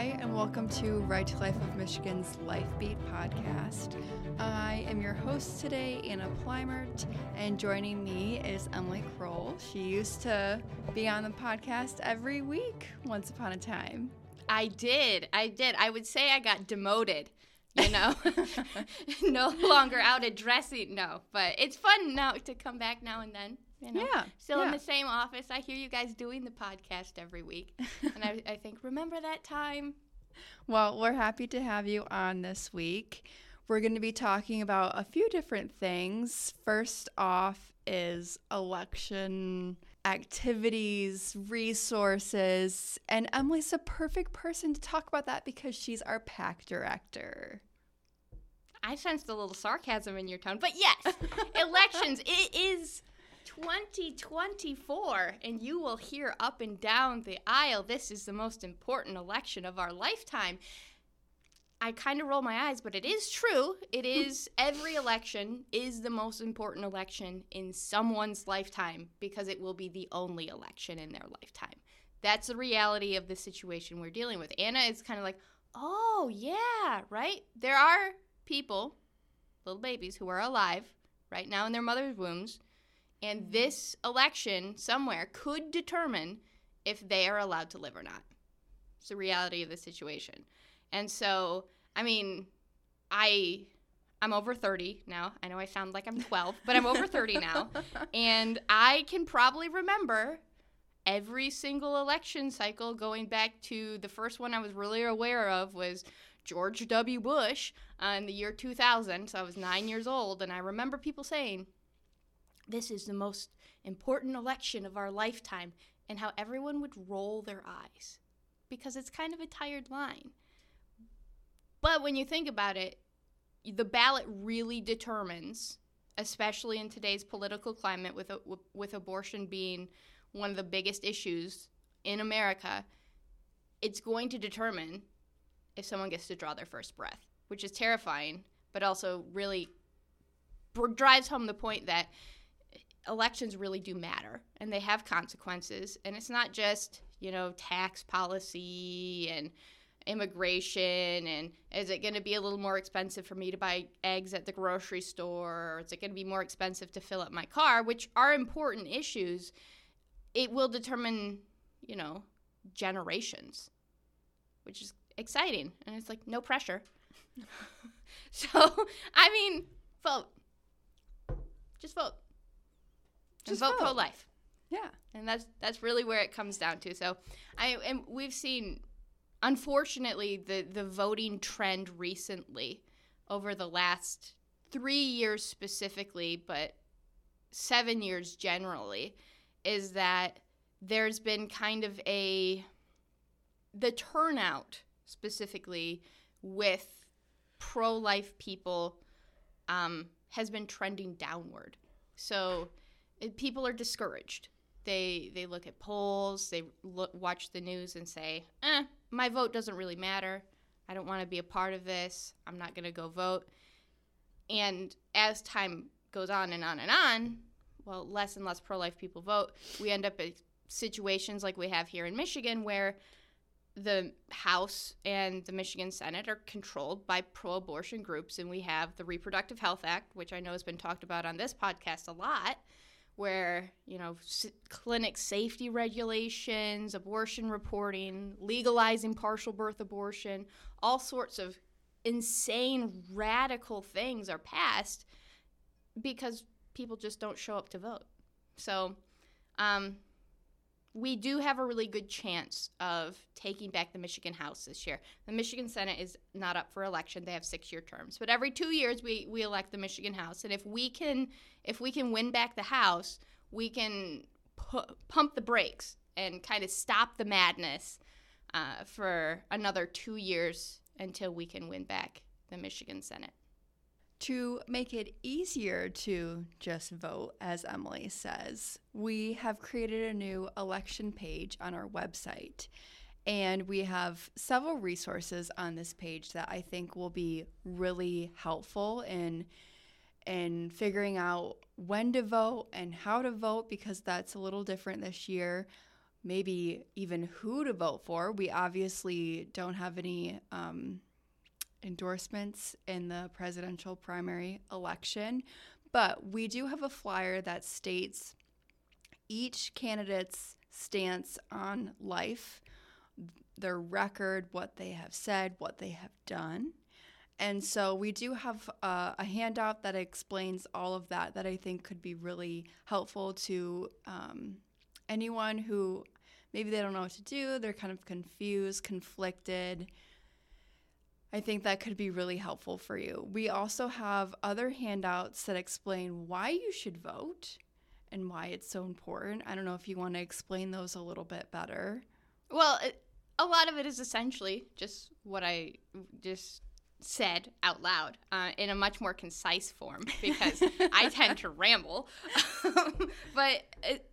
Hi, and welcome to Right to Life of Michigan's Life Beat podcast. I am your host today, Anna Plymert, and joining me is Emily Kroll. She used to be on the podcast every week once upon a time. I did. I did. I would say I got demoted, you know, no longer out addressing. No, but it's fun now to come back now and then. You know, Yeah, still in the same office. I hear you guys doing the podcast every week, and I, I think remember that time. Well, we're happy to have you on this week. We're going to be talking about a few different things. First off is election activities, resources, and Emily's the perfect person to talk about that because she's our PAC director. I sensed a little sarcasm in your tone, but yes, elections. It is 2024, and you will hear up and down the aisle. This is the most important election of our lifetime. I kind of roll my eyes, but it is true. It is every election is the most important election in someone's lifetime because it will be the only election in their lifetime. That's the reality of the situation we're dealing with. Anna is kind of like, oh, yeah, right? There are people, little babies, who are alive right now in their mother's wombs, and this election somewhere could determine if they are allowed to live or not. It's the reality of the situation. And so, I mean, I I'm over 30 now. I know I sound like I'm 12, but I'm over 30 now. And I can probably remember every single election cycle going back to the first one I was really aware of was George W. Bush uh, in the year 2000. So I was nine years old, and I remember people saying, This is the most important election of our lifetime, and how everyone would roll their eyes because it's kind of a tired line. But when you think about it, the ballot really determines, especially in today's political climate, with, with abortion being one of the biggest issues in America, it's going to determine if someone gets to draw their first breath, which is terrifying, but also really drives home the point that elections really do matter and they have consequences. And it's not just, you know, tax policy and immigration and is it going to be a little more expensive for me to buy eggs at the grocery store? Or is it going to be more expensive to fill up my car? Which are important issues. It will determine you know generations which is exciting. And it's like no pressure. So i mean vote. Just vote Just vote, vote. pro-life Yeah. and that's that's really where it comes down to so i and we've seen unfortunately the the voting trend recently over the last 3 years specifically but 7 years generally is that there's been kind of a the turnout specifically with pro-life people um, has been trending downward so people are discouraged. They they look at polls they look, watch the news and say eh my vote doesn't really matter. I don't want to be a part of this. I'm not going to go vote. And as time goes on and on and on well less and less pro-life people vote. We end up in situations like we have here in michigan where the house and the michigan senate are controlled by pro-abortion groups and we have the reproductive health act which i know has been talked about on this podcast a lot where you know clinic safety regulations, abortion reporting, legalizing partial birth abortion, all sorts of insane radical things are passed because people just don't show up to vote. So, um, we do have a really good chance of taking back the Michigan House this year. The Michigan Senate is not up for election; they have six-year terms. But every two years, we we elect the Michigan House, and if we can if we can win back the House, we can pu- pump the brakes and kind of stop the madness uh, for another two years until we can win back the Michigan Senate. To make it easier to just vote, as Emily says, we have created a new election page on our website. And we have several resources on this page that I think will be really helpful in in figuring out when to vote and how to vote because that's a little different this year. maybe even who to vote for. We obviously don't have any um, endorsements in the presidential primary election, but we do have a flyer that states each candidate's stance on life, their record, what they have said, what they have done. And so we do have uh, a handout that explains all of that that I think could be really helpful to um, anyone who maybe they don't know what to do, they're kind of confused, conflicted. I think that could be really helpful for you. We also have other handouts that explain why you should vote and why it's so important. I don't know if you want to explain those a little bit better. Well, it, a lot of it is essentially just what I just said out loud uh, in a much more concise form because I tend to ramble. but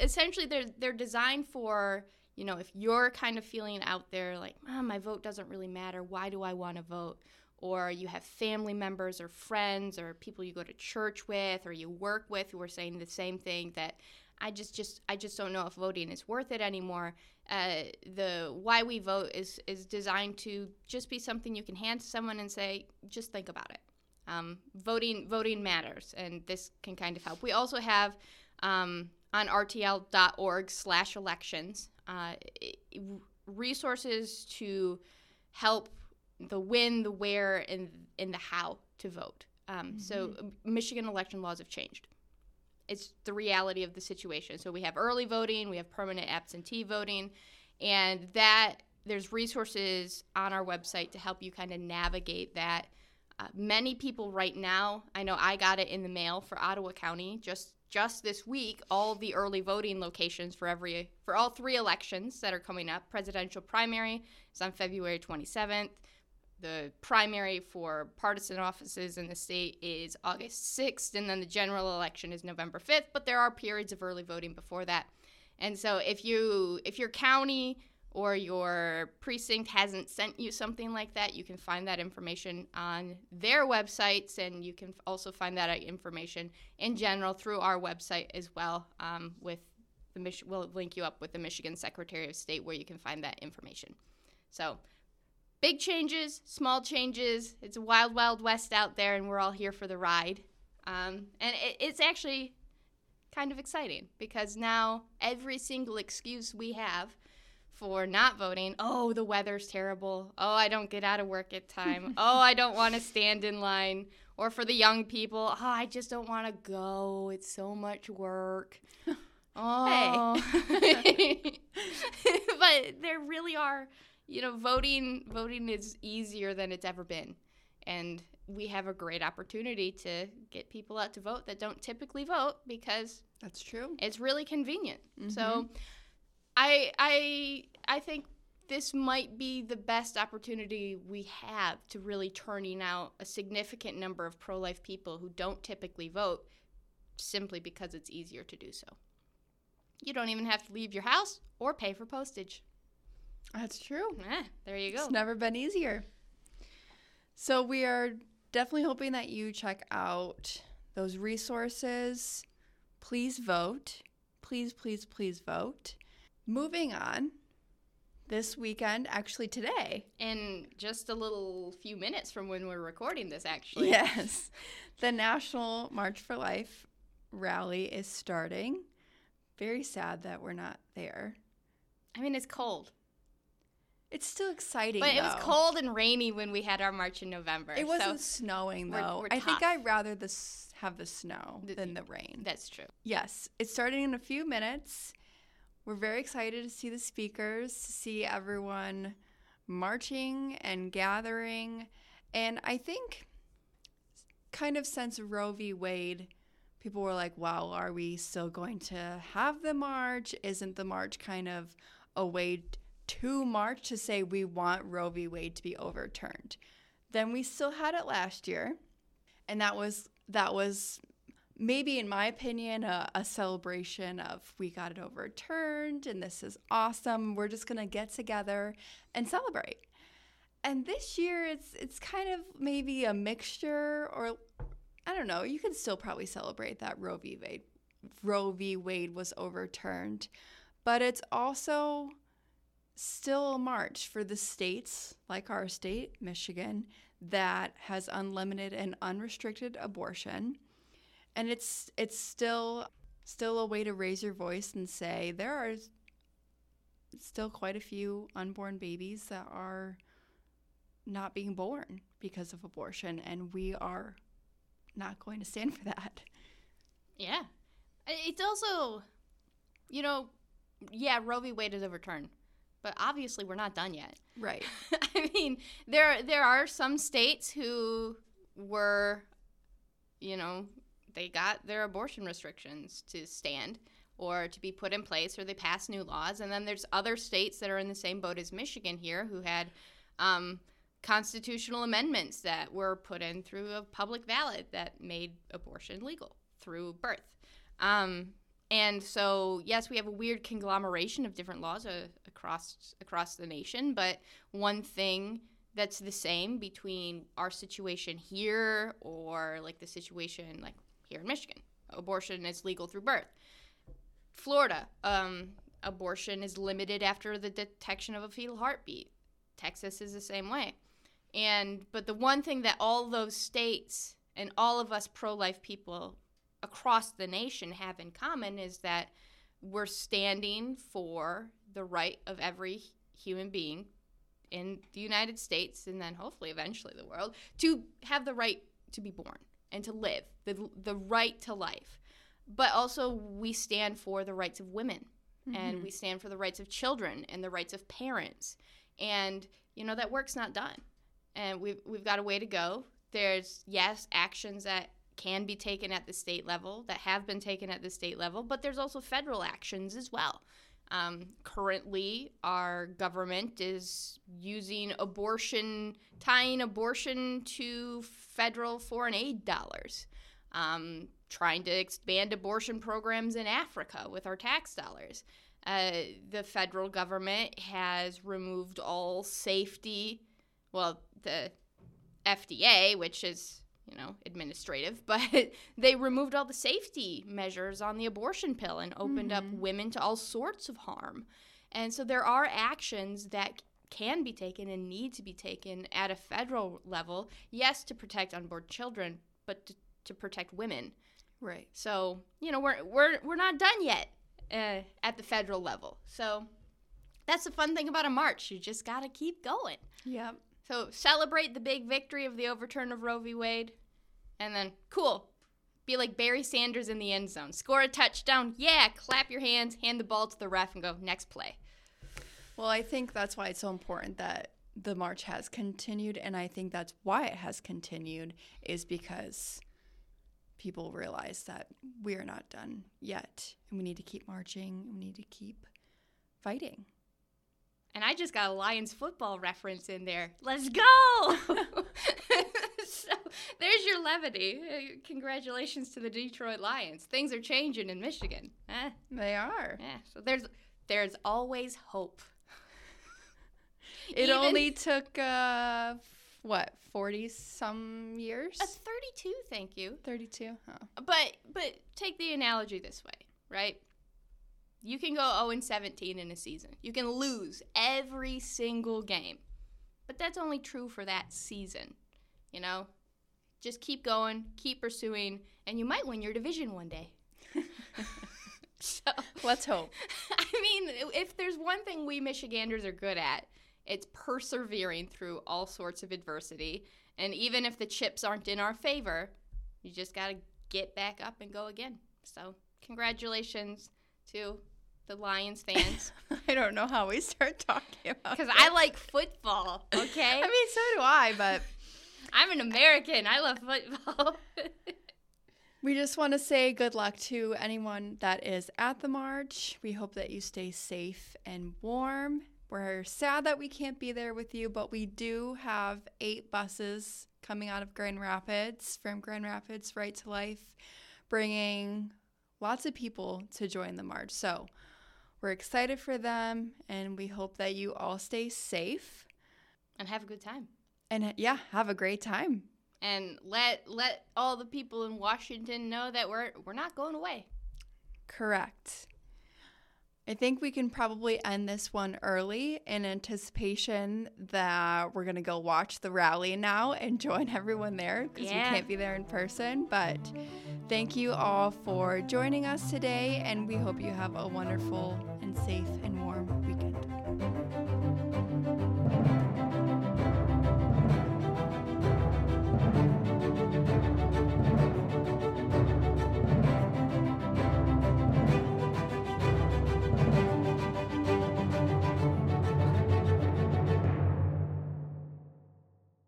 essentially, they're they're designed for you know if you're kind of feeling out there like, oh, my vote doesn't really matter. Why do I want to vote? Or you have family members or friends or people you go to church with or you work with who are saying the same thing that I just just I just don't know if voting is worth it anymore. Uh, the why we vote is is designed to just be something you can hand to someone and say, just think about it. Um, voting voting matters, and this can kind of help. We also have um, on rtl.org/elections uh, resources to help the when, the where, and and the how to vote. Um, mm-hmm. So Michigan election laws have changed it's the reality of the situation. So we have early voting, we have permanent absentee voting, and that there's resources on our website to help you kind of navigate that. Uh, many people right now, I know I got it in the mail for Ottawa County just just this week. All the early voting locations for every for all three elections that are coming up. Presidential primary is on February 27th. The primary for partisan offices in the state is August 6th, and then the general election is November 5th. But there are periods of early voting before that. And so if you if your county or your precinct hasn't sent you something like that, you can find that information on their websites, and you can also find that information in general through our website as well. Um, with the Mich- we'll link you up with the Michigan Secretary of State where you can find that information. So big changes, small changes. It's a wild, wild west out there, and we're all here for the ride. Um, and it, it's actually kind of exciting because now every single excuse we have for not voting oh, the weather's terrible. Oh, I don't get out of work at time. oh, I don't want to stand in line. Or for the young people, oh, I just don't want to go. It's so much work. Oh. Hey. but there really are you know, voting voting is easier than it's ever been, and we have a great opportunity to get people out to vote that don't typically vote because that's true. It's really convenient. Mm-hmm. So, I I I think this might be the best opportunity we have to really turning out a significant number of pro life people who don't typically vote simply because it's easier to do so. You don't even have to leave your house or pay for postage. That's true. Yeah, there you go. It's never been easier. So we are definitely hoping that you check out those resources. Please vote. Please, please, please vote. Moving on. This weekend, actually today. In just a little few minutes from when we're recording this, actually. Yes. The National March for Life rally is starting. Very sad that we're not there. I mean, it's cold. It's still exciting. But though. it was cold and rainy when we had our march in November. It wasn't so snowing though. We're, we're I think I'd rather this have the snow the, than the rain. That's true. Yes, it's starting in a few minutes. We're very excited to see the speakers, to see everyone marching and gathering. And I think kind of since Roe v. Wade, people were like, wow, are we still going to have the march? Isn't the march kind of a way to march to say we want Roe v. Wade to be overturned. Then we still had it last year, and that was that was maybe in my opinion a, a, celebration of we got it overturned and this is awesome. We're just going to get together and celebrate. And this year it's it's kind of maybe a mixture or i don't know you can still probably celebrate that roe v. Wade roe v. Wade was overturned but it's also still a march for the states like our state, Michigan, that has unlimited and unrestricted abortion. And it's it's still still a way to raise your voice and say there are still quite a few unborn babies that are not being born because of abortion and we are not going to stand for that. Yeah. It's also, you know, yeah, Roe v. Wade is overturned, but obviously we're not done yet. Right. I mean, there there are some states who were, you know, they got their abortion restrictions to stand or to be put in place, or they passed new laws, and then there's other states that are in the same boat as Michigan here who had. Um, constitutional amendments that were put in through a public ballot that made abortion legal through birth. Um, and so, yes, we have a weird conglomeration of different laws uh, across across the nation, but one thing that's the same between our situation here or like the situation like here in Michigan, abortion is legal through birth. Florida, um, abortion is limited after the detection of a fetal heartbeat. Texas is the same way. And but the one thing that all those states and all of us pro-life people across the nation have in common is that we're standing for the right of every human being in the United States and then hopefully eventually the world to have the right to be born and to live, the, the right to life. But also, we stand for the rights of women mm-hmm. and we stand for the rights of children and the rights of parents. And, you know, that work's not done and we've we've got a way to go. There's yes, actions that can be taken at the state level that have been taken at the state level, but there's also federal actions as well. Um, currently, our government is using abortion, tying abortion to federal foreign aid dollars, um, trying to expand abortion programs in Africa with our tax dollars. Uh, the federal government has removed all safety well, the FDA, which is you know administrative, but they removed all the safety measures on the abortion pill and opened mm-hmm. up women to all sorts of harm. And so there are actions that can be taken and need to be taken at a federal level, yes, to protect unborn children, but to, to protect women. Right. So you know we're we're we're not done yet uh, at the federal level. So that's the fun thing about a march. You just gotta keep going. Yep. So celebrate the big victory of the overturn of Roe v. Wade, and then cool, be like Barry Sanders in the end zone, score a touchdown, yeah, clap your hands, hand the ball to the ref, and go next play. Well, I think that's why it's so important that the march has continued, and I think that's why it has continued is because people realize that we are not done yet, and we need to keep marching. We need to keep fighting. And I just got a Lions football reference in there. Let's go! so there's your levity. Congratulations to the Detroit Lions. Things are changing in Michigan. Eh? They are. Yeah. So there's there's always hope. it Even, only took uh, what forty some years. A thirty-two, thank you. Thirty-two. Oh. But but take the analogy this way, right? You can go 0 and 17 in a season. You can lose every single game. But that's only true for that season. You know? Just keep going, keep pursuing, and you might win your division one day. so, let's hope. I mean, if there's one thing we Michiganders are good at, it's persevering through all sorts of adversity. And even if the chips aren't in our favor, you just got to get back up and go again. So, congratulations to the Lions fans. I don't know how we start talking about because I like football. Okay. I mean, so do I, but I'm an American. I love football. we just want to say good luck to anyone that is at the march. We hope that you stay safe and warm. We're sad that we can't be there with you, but we do have eight buses coming out of Grand Rapids from Grand Rapids Right to Life, bringing lots of people to join the march. So we're excited for them, and we hope that you all stay safe and have a good time. And uh, yeah, have a great time. And let let all the people in Washington know that we're we're not going away. Correct. I think we can probably end this one early in anticipation that we're going to go watch the rally now and join everyone there because Yeah. we can't be there in person. But thank you all for joining us today, and we hope you have a wonderful and safe and warm weekend.